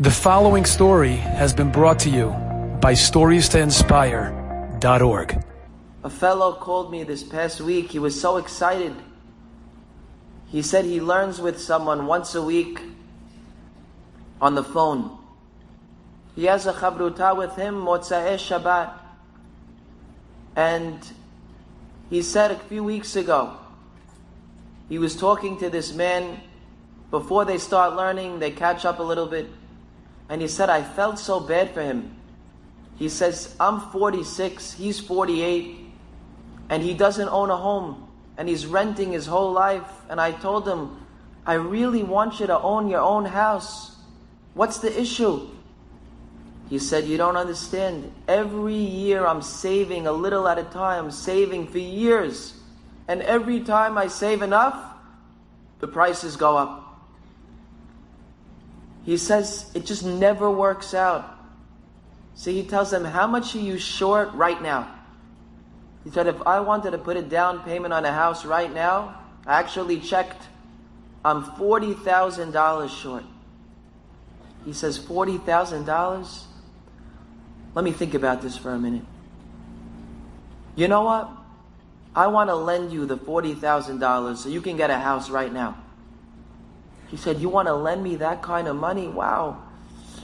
The following story has been brought to you by StoriesToInspire.org. A fellow called me this past week. He was so excited. He said he learns with someone once a week on the phone. He has a chavruta with him, Motza'e Shabbat. And he said a few weeks ago, he was talking to this man. Before they start learning, they catch up a little bit. And he said, I felt so bad for him. He says, I'm 46, he's 48, and he doesn't own a home, and he's renting his whole life. And I told him, I really want you to own your own house. What's the issue? He said, You don't understand. Every year I'm saving a little at a time, I'm saving for years. And every time I save enough, the prices go up. He says it just never works out. So he tells them, How much are you short right now? He said, If I wanted to put a down payment on a house right now, I actually checked, I'm $40,000 short. He says, $40,000? Let me think about this for a minute. You know what? I want to lend you the $40,000 so you can get a house right now. He said, You want to lend me that kind of money? Wow.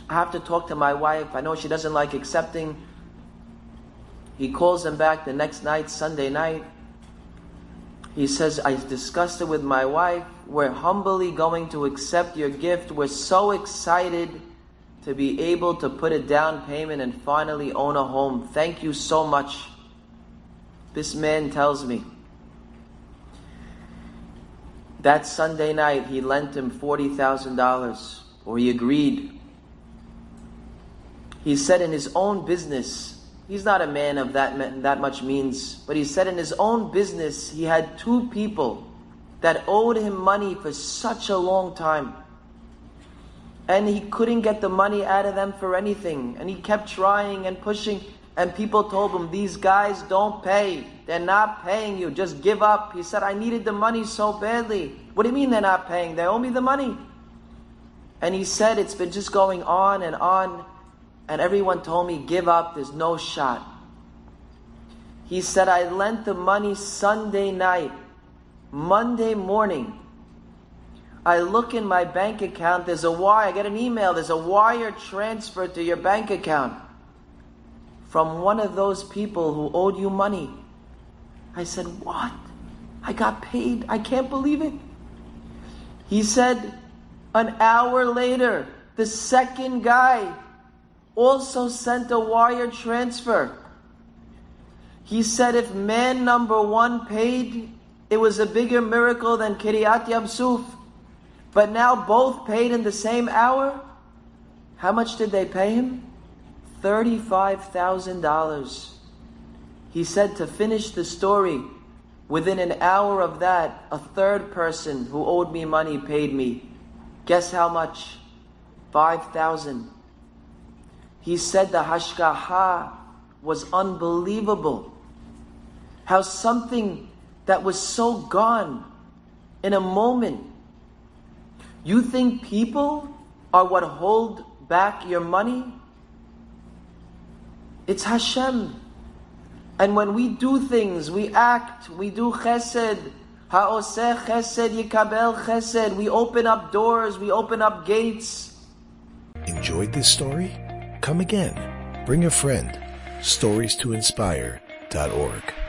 I have to talk to my wife. I know she doesn't like accepting. He calls him back the next night, Sunday night. He says, I discussed it with my wife. We're humbly going to accept your gift. We're so excited to be able to put a down payment and finally own a home. Thank you so much. This man tells me that Sunday night, he lent him $40,000, or he agreed. He said in his own business, he's not a man of that, that much means, but he said in his own business, he had two people that owed him money for such a long time. And he couldn't get the money out of them for anything. And he kept trying and pushing. And people told him, These guys don't pay. They're not paying you. Just give up. He said, I needed the money so badly. What do you mean they're not paying? They owe me the money. And he said, It's been just going on and on. And everyone told me, Give up. There's no shot. He said, I lent the money Sunday night. Monday morning, I look in my bank account. There's a wire. I get an email. There's a wire transfer to your bank account from one of those people who owed you money. I said, What? I got paid. I can't believe it. He said, An hour later, the second guy also sent a wire transfer. He said, If man number one paid, it was a bigger miracle than Kriat Yam Suf. But now both paid in the same hour. How much did they pay him? $35,000. He said to finish the story, within an hour of that, a third person who owed me money paid me. Guess how much? 5,000. He said the hashgacha was unbelievable. How something that was so gone in a moment. You think people are what hold back your money? It's Hashem. And when we do things, we act, we do chesed. Ha'oseh chesed yikabel chesed. We open up doors, we open up gates. Enjoyed this story? Come again. Bring a friend. Stories to inspire.org.